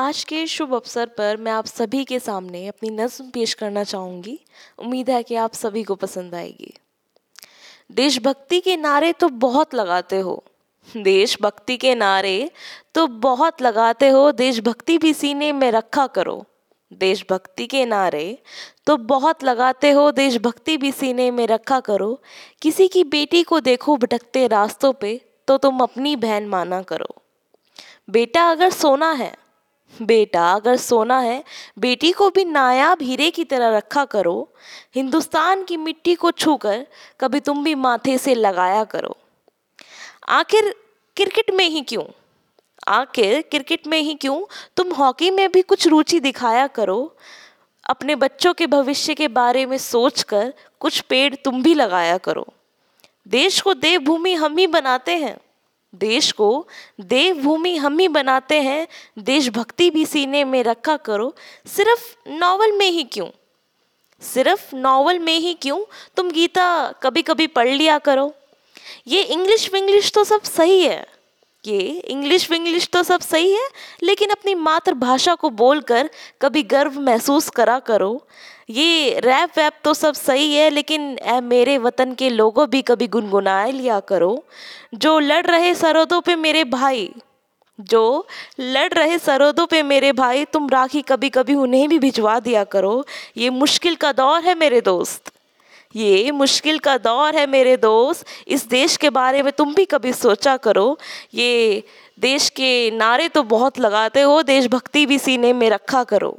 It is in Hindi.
आज के शुभ अवसर पर मैं आप सभी के सामने अपनी नज़्म पेश करना चाहूँगी। उम्मीद है कि आप सभी को पसंद आएगी। देशभक्ति के नारे तो बहुत लगाते हो। देशभक्ति के नारे तो बहुत लगाते हो। देशभक्ति भी सीने में रखा करो। देशभक्ति के नारे तो बहुत लगाते हो। देशभक्ति भी सीने में रखा करो। किसी की बेटी को देखो भटकते रास्तों पे तो तुम अपनी बहन माना करो। बेटा अगर सोना है बेटा, अगर सोना है, बेटी को भी नायाब हीरे की तरह रखा करो। हिंदुस्तान की मिट्टी को छूकर कभी तुम भी माथे से लगाया करो। आखिर क्रिकेट में ही क्यों? आखिर क्रिकेट में ही क्यों? तुम हॉकी में भी कुछ रुचि दिखाया करो। अपने बच्चों के भविष्य के बारे में सोचकर कुछ पेड़ तुम भी लगाया करो। देश को देवभूमि हम ही बनाते हैं। देश को, देवभूमि हम ही बनाते हैं, देशभक्ति भी सीने में रखा करो। सिर्फ़ नावल में ही क्यों? सिर्फ़ नावल में ही क्यों? तुम गीता कभी कभी पढ़ लिया करो। ये इंग्लिश विंग्लिश तो सब सही है। ये इंग्लिश विंग्लिश तो सब सही है, लेकिन अपनी मातृभाषा को बोलकर कभी गर्व महसूस करा करो। ये रैप वैप तो सब सही है, लेकिन ए मेरे वतन के लोगों भी कभी गुनगुनाए लिया करो। जो लड़ रहे सरहदों पे मेरे भाई, जो लड़ रहे सरहदों पे मेरे भाई, तुम राखी कभी कभी उन्हें भी भिजवा दिया करो। ये मुश्किल का दौर है मेरे दोस्त। ये मुश्किल का दौर है मेरे दोस्त। इस देश के बारे में तुम भी कभी सोचा करो। ये देश के नारे तो बहुत लगाते हो, देशभक्ति भी सीने में रखा करो।